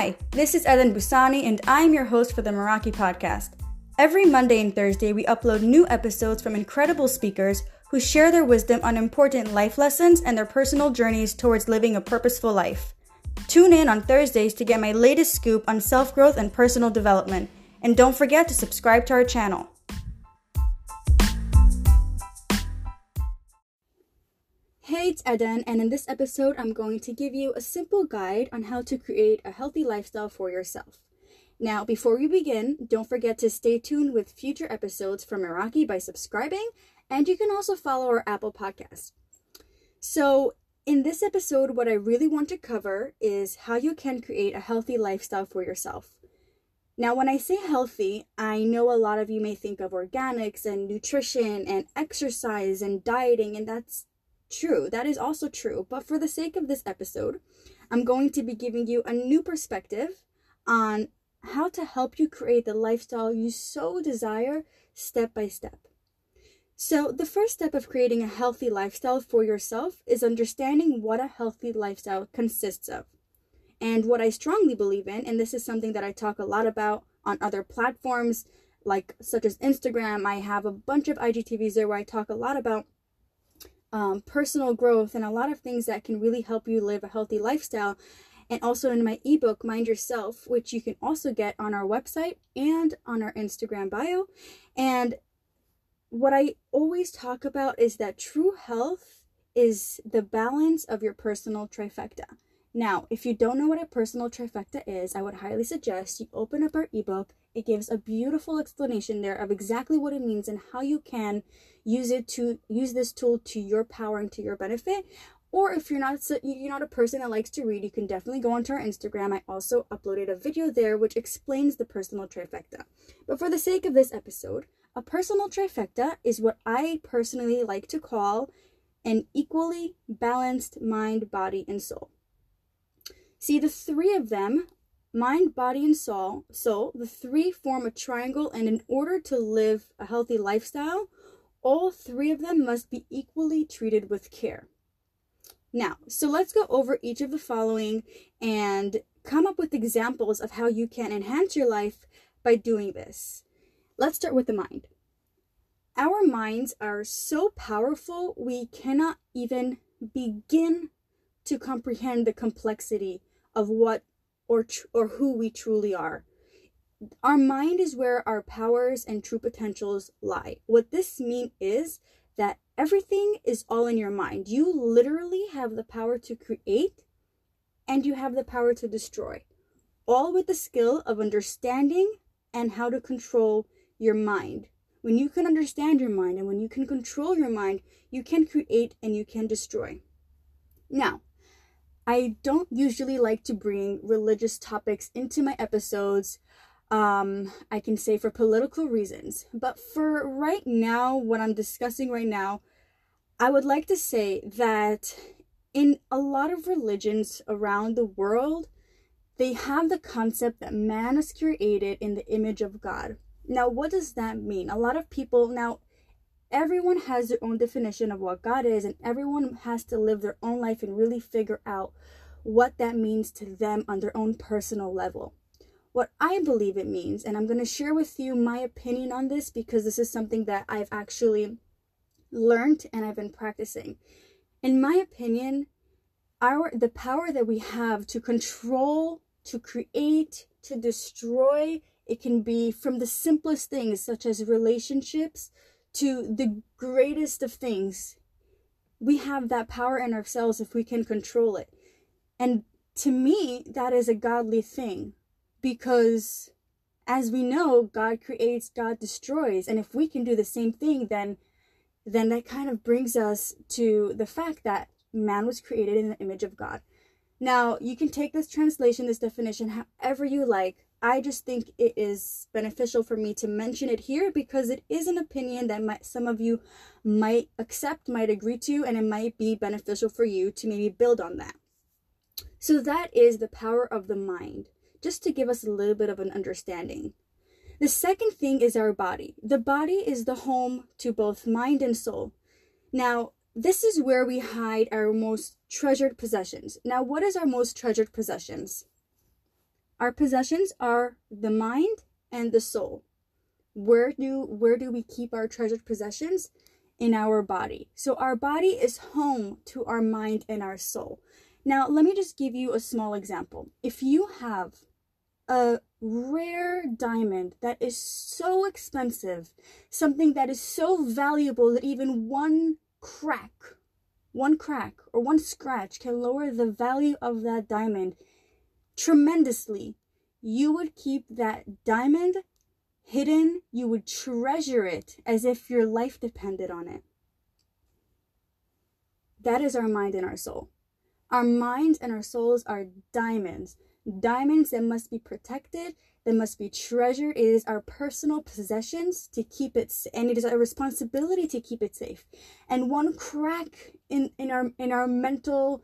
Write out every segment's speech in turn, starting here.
Hi, this is Ellen Busani, and I'm your host for the Meraki podcast. Every Monday and Thursday, we upload new episodes from incredible speakers who share their wisdom on important life lessons and their personal journeys towards living a purposeful life. Tune in on Thursdays to get my latest scoop on self growth and personal development. And don't forget to subscribe to our channel. Hey, it's Eden, and in this episode, I'm going to give you a simple guide on how to create a healthy lifestyle for yourself. Now, before we begin, don't forget to stay tuned with future episodes from Meraki by subscribing, and you can also follow our Apple podcast. So, in this episode, what I really want to cover is how you can create a healthy lifestyle for yourself. Now, when I say healthy, I know a lot of you may think of organics and nutrition and exercise and dieting, and that's true. That is also true. But for the sake of this episode, I'm going to be giving you a new perspective on how to help you create the lifestyle you so desire step by step. So, the first step of creating a healthy lifestyle for yourself is understanding what a healthy lifestyle consists of. And what I strongly believe in, and this is something that I talk a lot about on other platforms, like such as Instagram, I have a bunch of IGTVs there where I talk a lot about um, personal growth and a lot of things that can really help you live a healthy lifestyle. And also in my ebook, Mind Yourself, which you can also get on our website and on our Instagram bio. And what I always talk about is that true health is the balance of your personal trifecta. Now, if you don't know what a personal trifecta is, I would highly suggest you open up our ebook. It gives a beautiful explanation there of exactly what it means and how you can use it to use this tool to your power and to your benefit. Or if you're not you're not a person that likes to read, you can definitely go onto our Instagram. I also uploaded a video there which explains the personal trifecta. But for the sake of this episode, a personal trifecta is what I personally like to call an equally balanced mind, body, and soul. See, the three of them, mind, body, and soul, soul, the three form a triangle, and in order to live a healthy lifestyle, all three of them must be equally treated with care. Now, so let's go over each of the following and come up with examples of how you can enhance your life by doing this. Let's start with the mind. Our minds are so powerful, we cannot even begin to comprehend the complexity of what or tr- or who we truly are. Our mind is where our powers and true potentials lie. What this means is that everything is all in your mind. You literally have the power to create and you have the power to destroy. All with the skill of understanding and how to control your mind. When you can understand your mind and when you can control your mind, you can create and you can destroy. Now, I don't usually like to bring religious topics into my episodes. Um, I can say for political reasons. But for right now, what I'm discussing right now, I would like to say that in a lot of religions around the world, they have the concept that man is created in the image of God. Now, what does that mean? A lot of people, now, everyone has their own definition of what God is, and everyone has to live their own life and really figure out what that means to them on their own personal level. What I believe it means, and I'm going to share with you my opinion on this because this is something that I've actually learned and I've been practicing. In my opinion, our the power that we have to control, to create, to destroy, it can be from the simplest things such as relationships to the greatest of things. We have that power in ourselves if we can control it. And to me, that is a godly thing because as we know, God creates, God destroys. And if we can do the same thing, then then that kind of brings us to the fact that man was created in the image of God. Now, you can take this translation, this definition, however you like. I just think it is beneficial for me to mention it here because it is an opinion that might, some of you might accept, might agree to, and it might be beneficial for you to maybe build on that. So, that is the power of the mind, just to give us a little bit of an understanding. The second thing is our body. The body is the home to both mind and soul. Now, this is where we hide our most treasured possessions. Now, what is our most treasured possessions? Our possessions are the mind and the soul. Where do where do we keep our treasured possessions? In our body. So our body is home to our mind and our soul. Now, let me just give you a small example. If you have a rare diamond that is so expensive, something that is so valuable that even one crack, one crack or one scratch can lower the value of that diamond tremendously, you would keep that diamond hidden, you would treasure it as if your life depended on it. That is our mind and our soul. Our minds and our souls are diamonds, diamonds that must be protected, that must be treasured. It is our personal possessions to keep it, and it is our responsibility to keep it safe. And one crack in, in our in our mental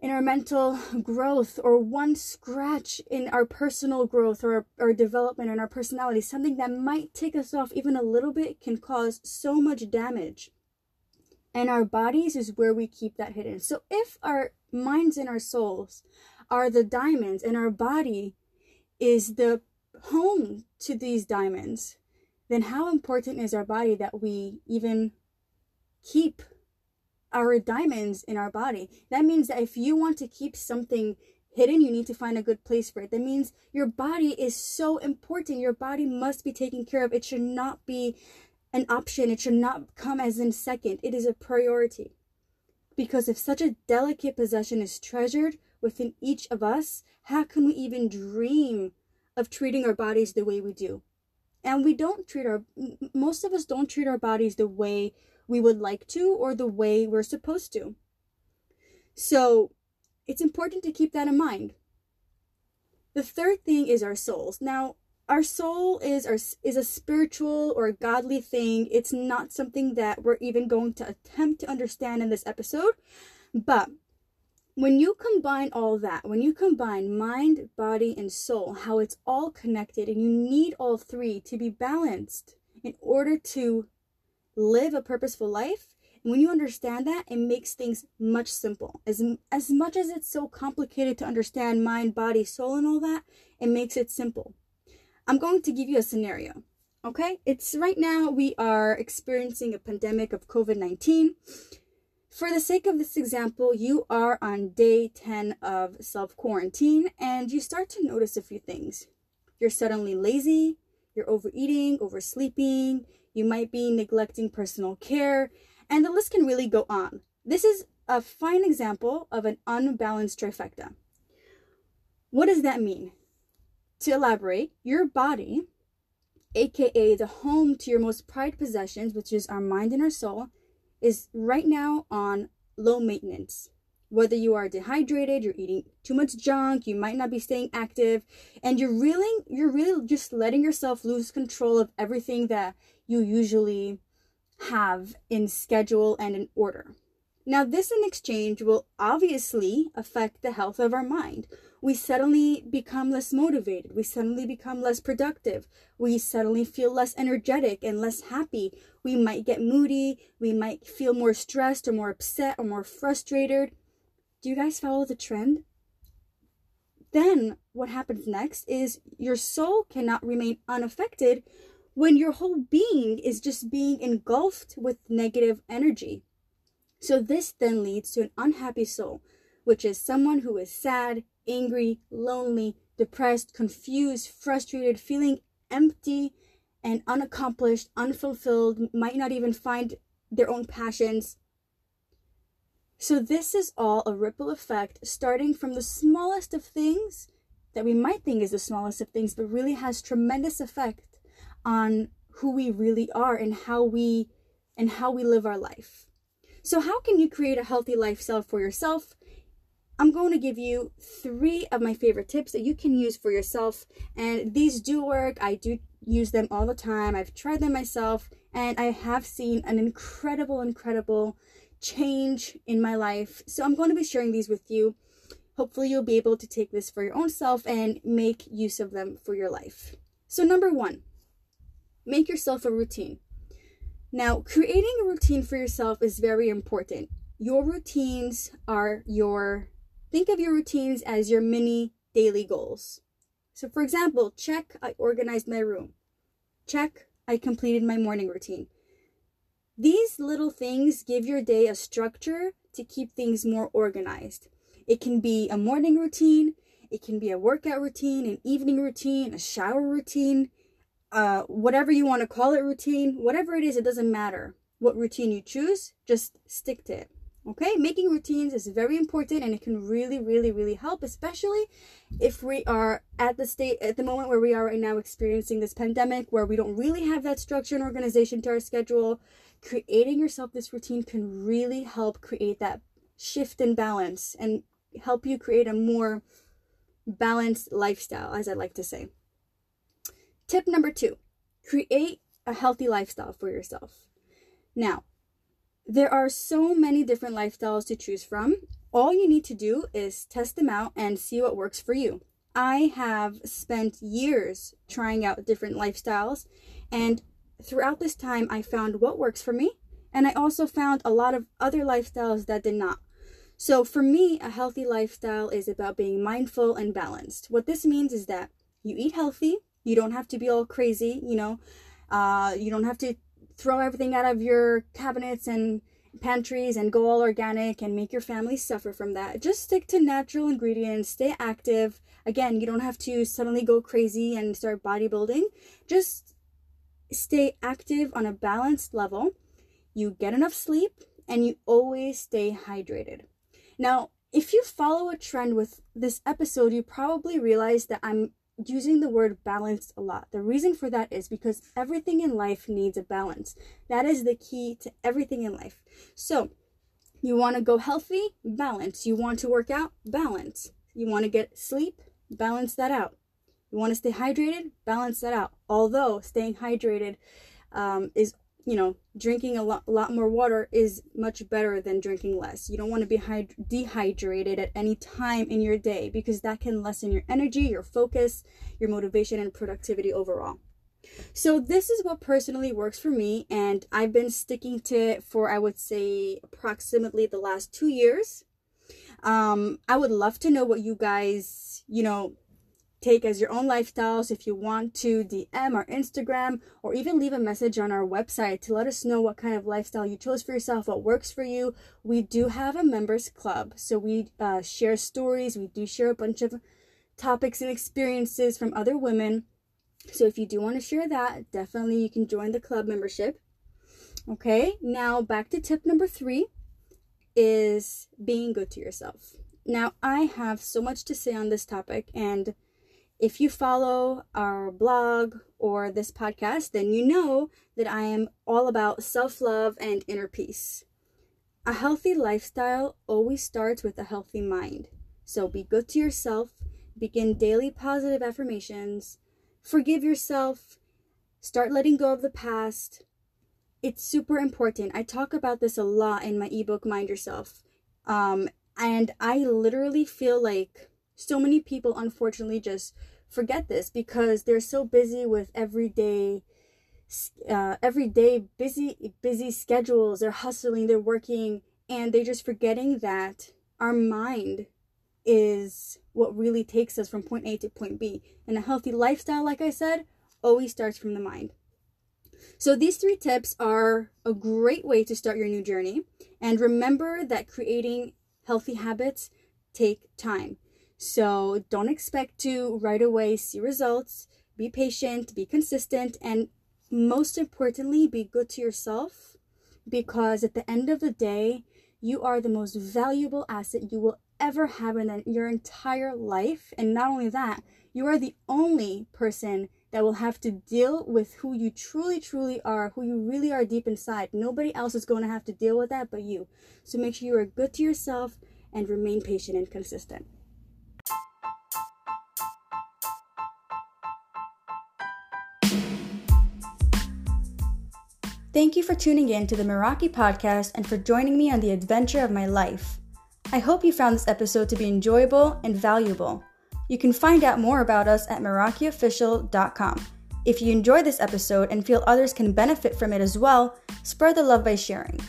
in our mental growth or one scratch in our personal growth or our development and our personality, something that might take us off even a little bit can cause so much damage. And our bodies is where we keep that hidden. So if our minds and our souls are the diamonds and our body is the home to these diamonds, then how important is our body that we even keep our diamonds in our body? That means that if you want to keep something hidden, you need to find a good place for it. That means your body is so important. Your body must be taken care of. It should not be an option. It should not come as in second. It is a priority. Because if such a delicate possession is treasured within each of us, how can we even dream of treating our bodies the way we do? And we don't treat our, most of us don't treat our bodies the way we would like to or the way we're supposed to. So it's important to keep that in mind. The third thing is our souls. Now, our soul is our, is a spiritual or a godly thing. It's not something that we're even going to attempt to understand in this episode. But when you combine all that, when you combine mind, body, and soul, how it's all connected, and you need all three to be balanced in order to live a purposeful life. And when you understand that, it makes things much simple. As as much as it's so complicated to understand mind, body, soul, and all that, it makes it simple. I'm going to give you a scenario. Okay? It's right now we are experiencing a pandemic of COVID 19. For the sake of this example, you are on day 10 of self quarantine and you start to notice a few things. You're suddenly lazy, you're overeating, oversleeping, you might be neglecting personal care, and the list can really go on. This is a fine example of an unbalanced trifecta. What does that mean? To elaborate, your body, aka the home to your most prized possessions, which is our mind and our soul, is right now on low maintenance. Whether you are dehydrated, you're eating too much junk, you might not be staying active, and you're really you're really just letting yourself lose control of everything that you usually have in schedule and in order. Now, this in exchange will obviously affect the health of our mind. We suddenly become less motivated. We suddenly become less productive. We suddenly feel less energetic and less happy. We might get moody. We might feel more stressed or more upset or more frustrated. Do you guys follow the trend? Then, what happens next is your soul cannot remain unaffected when your whole being is just being engulfed with negative energy. So this then leads to an unhappy soul, which is someone who is sad, angry, lonely, depressed, confused, frustrated, feeling empty and unaccomplished, unfulfilled, might not even find their own passions. So, this is all a ripple effect starting from the smallest of things that we might think is the smallest of things, but really has tremendous effect on who we really are and how we and how we live our life. So, how can you create a healthy lifestyle for yourself? I'm going to give you three of my favorite tips that you can use for yourself. And these do work. I do use them all the time. I've tried them myself and I have seen an incredible, incredible change in my life. So I'm going to be sharing these with you. Hopefully, you'll be able to take this for your own self and make use of them for your life. So, number one, make yourself a routine. Now, creating a routine for yourself is very important. Your routines are your, think of your routines as your mini daily goals. So, for example, check, I organized my room. Check, I completed my morning routine. These little things give your day a structure to keep things more organized. It can be a morning routine, it can be a workout routine, an evening routine, a shower routine, uh, whatever you want to call it routine, whatever it is, it doesn't matter what routine you choose, just stick to it. Okay, making routines is very important and it can really, really, really help, especially if we are at the state at the moment where we are right now experiencing this pandemic where we don't really have that structure and organization to our schedule. Creating yourself this routine can really help create that shift in balance and help you create a more balanced lifestyle, as I like to say. Tip number two create a healthy lifestyle for yourself. Now, there are so many different lifestyles to choose from. All you need to do is test them out and see what works for you. I have spent years trying out different lifestyles, and throughout this time, I found what works for me, and I also found a lot of other lifestyles that did not. So, for me, a healthy lifestyle is about being mindful and balanced. What this means is that you eat healthy, you don't have to be all crazy, you know, uh, you don't have to throw everything out of your cabinets and pantries and go all organic and make your family suffer from that. Just stick to natural ingredients, stay active. Again, you don't have to suddenly go crazy and start bodybuilding. Just stay active on a balanced level. You get enough sleep and you always stay hydrated. Now, if you follow a trend with this episode, you probably realize that I'm using the word balanced a lot. The reason for that is because everything in life needs a balance. That is the key to everything in life. So, you want to go healthy? Balance. You want to work out? Balance. You want to get sleep? Balance that out. You want to stay hydrated? Balance that out. Although staying hydrated um, is you know, drinking a lot, lot more water is much better than drinking less. You don't want to be hyd- dehydrated at any time in your day because that can lessen your energy, your focus, your motivation, and productivity overall. So, this is what personally works for me, and I've been sticking to it for, I would say, approximately the last two years. Um, I would love to know what you guys, you know, take as your own lifestyles. If you want to DM our Instagram or even leave a message on our website to let us know what kind of lifestyle you chose for yourself, what works for you. We do have a members club, so we uh, share stories. We do share a bunch of topics and experiences from other women. So if you do want to share that, definitely you can join the club membership. Okay, now back to tip number three is being good to yourself. Now, I have so much to say on this topic, and if you follow our blog or this podcast, then you know that I am all about self love and inner peace. A healthy lifestyle always starts with a healthy mind. So be good to yourself, begin daily positive affirmations, forgive yourself, start letting go of the past. It's super important. I talk about this a lot in my ebook, Mind Yourself. Um, and I literally feel like so many people unfortunately just forget this because they're so busy with everyday uh, everyday busy busy schedules. They're hustling they're working and they're just forgetting that our mind is what really takes us from point A to point B. And a healthy lifestyle like I said always starts from the mind. So these three tips are a great way to start your new journey. And remember that creating healthy habits take time so don't expect to right away see results. Be patient, be consistent, and most importantly, be good to yourself because at the end of the day, you are the most valuable asset you will ever have in your entire life. And not only that, you are the only person that will have to deal with who you truly, truly are, who you really are deep inside. Nobody else is going to have to deal with that but you. So make sure you are good to yourself and remain patient and consistent. Thank you for tuning in to the Meraki podcast and for joining me on the adventure of my life. I hope you found this episode to be enjoyable and valuable. You can find out more about us at MerakiOfficial.com. If you enjoyed this episode and feel others can benefit from it as well, spread the love by sharing.